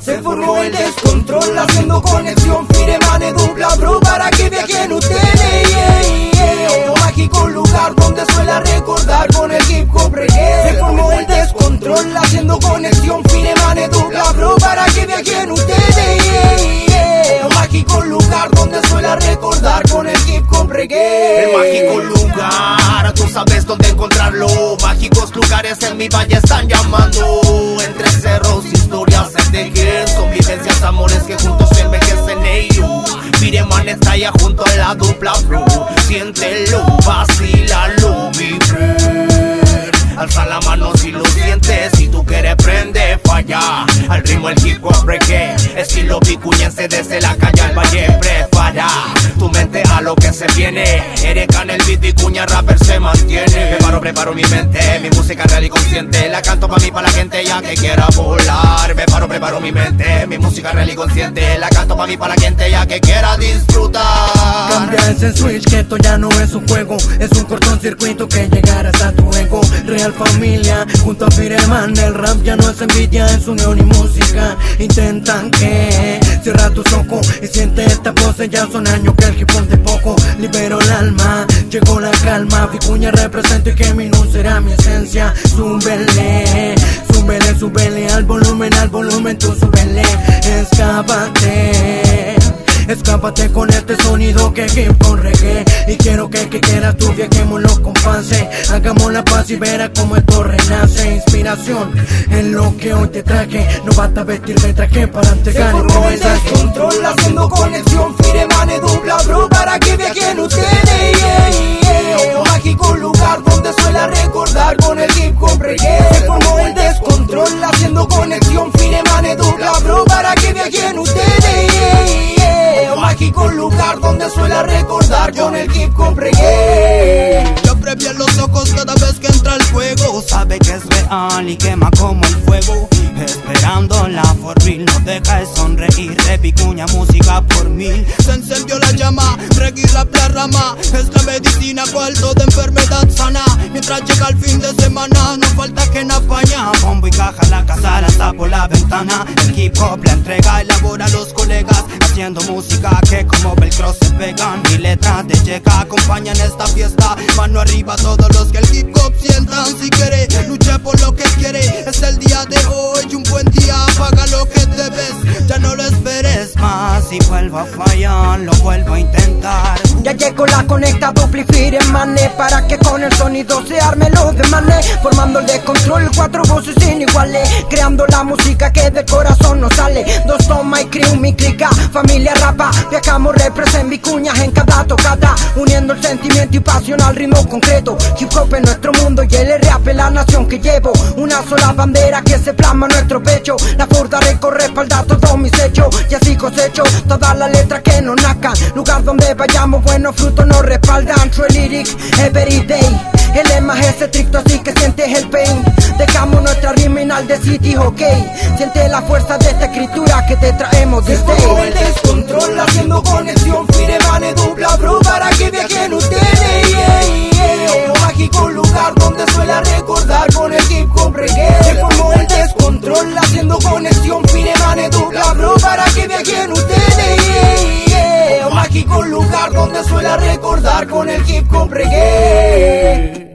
Se formó el descontrol haciendo conexión Firemane dupla bro para que viajen ustedes yeah. Suele recordar con el hip hop reggae. El mágico lugar, tú sabes dónde encontrarlo. Mágicos lugares en mi valle están llamando. Entre cerros, historias se tejen Son amores que juntos se envejecen ellos Fireman está allá junto a la dupla bro. Siéntelo, vacílalo, Ritmo el hip hop reggae Estilo picuñense desde la calle al valle Prepara tu mente a lo que se viene. Erika en el beat y cuña rapper se mantiene. Preparo, preparo mi mente Mi música real y consciente. La canto pa' mí, pa' la gente ya que quiera volar. Preparo, preparo mi mente Mi música real y consciente. La canto pa' mí, pa' la gente ya que quiera disfrutar. Cambia ese switch que esto ya no es un juego. Es un cortocircuito que llegará hasta tu ego. Real familia, junto a Fireman El rap ya no es envidia, es unión y música. Intentan que cierra tus ojos Y siente esta pose, ya son años que el hop de poco Libero el alma, llegó la calma Vicuña represento y que mi no será mi esencia. Súbele, súbele, súbele al volumen, al volumen tú súbele. Escápate Escápate con este sonido que hip con reggae. Y quiero que que quieras tú viajemos los compases Hagamos la paz y verás como esto renace. Inspiración en lo que hoy te traje. No basta vestir de traje para entregar el mensaje. descontrol haciendo conexión Mágico lugar donde suele recordar. Con el hip reggae Yo previo los ojos cada vez que entra el fuego. Sabe que es real y quema como el fuego. Esperando la for real No deja de sonreír. De picuña música por mil. Se encendió la llama Reggae rap la rama. Es la medicina cual toda enfermedad sana. Mientras llega el fin de semana No falta que en apaña Bombo y caja la casa lanza por la ventana. El hip hop la entrega Elabora a los colegas. Haciendo música que como velcro se pegan. Mi letra de llega acompañan esta fiesta. Mano arriba todos los que el hip hop sientan. Si quiere, luche por lo que quiere. Es el día de hoy, Vuelvo a lo vuelvo a intentar. Ya llegó la conecta doble y Firemane Para que con el sonido se arme los demanes Formando el de control, cuatro voces iniguales. Creando la música que del corazón nos sale. Dos toma y crew, mi clica, familia rapa. Viajamos represent vicuñas en cada tocata. Uniendo el sentimiento y pasión al ritmo concreto. Hip hop en nuestro mundo y el rap la nación que llevo. Una sola bandera que se plasma en nuestro pecho. La furda recorre respalda todos mis hechos Y así cosecho todas las letras que nos nacan Lugar donde vayamos buenos frutos nos respaldan. True lyric every day. El lema es estricto así que sientes el pain. Dejamos nuestra riminal de city ok Siente la fuerza de esta escritura que te traemos desde formó el descontrol haciendo conexión dupla para que viajen donde suela recordar con el hip hop reggae.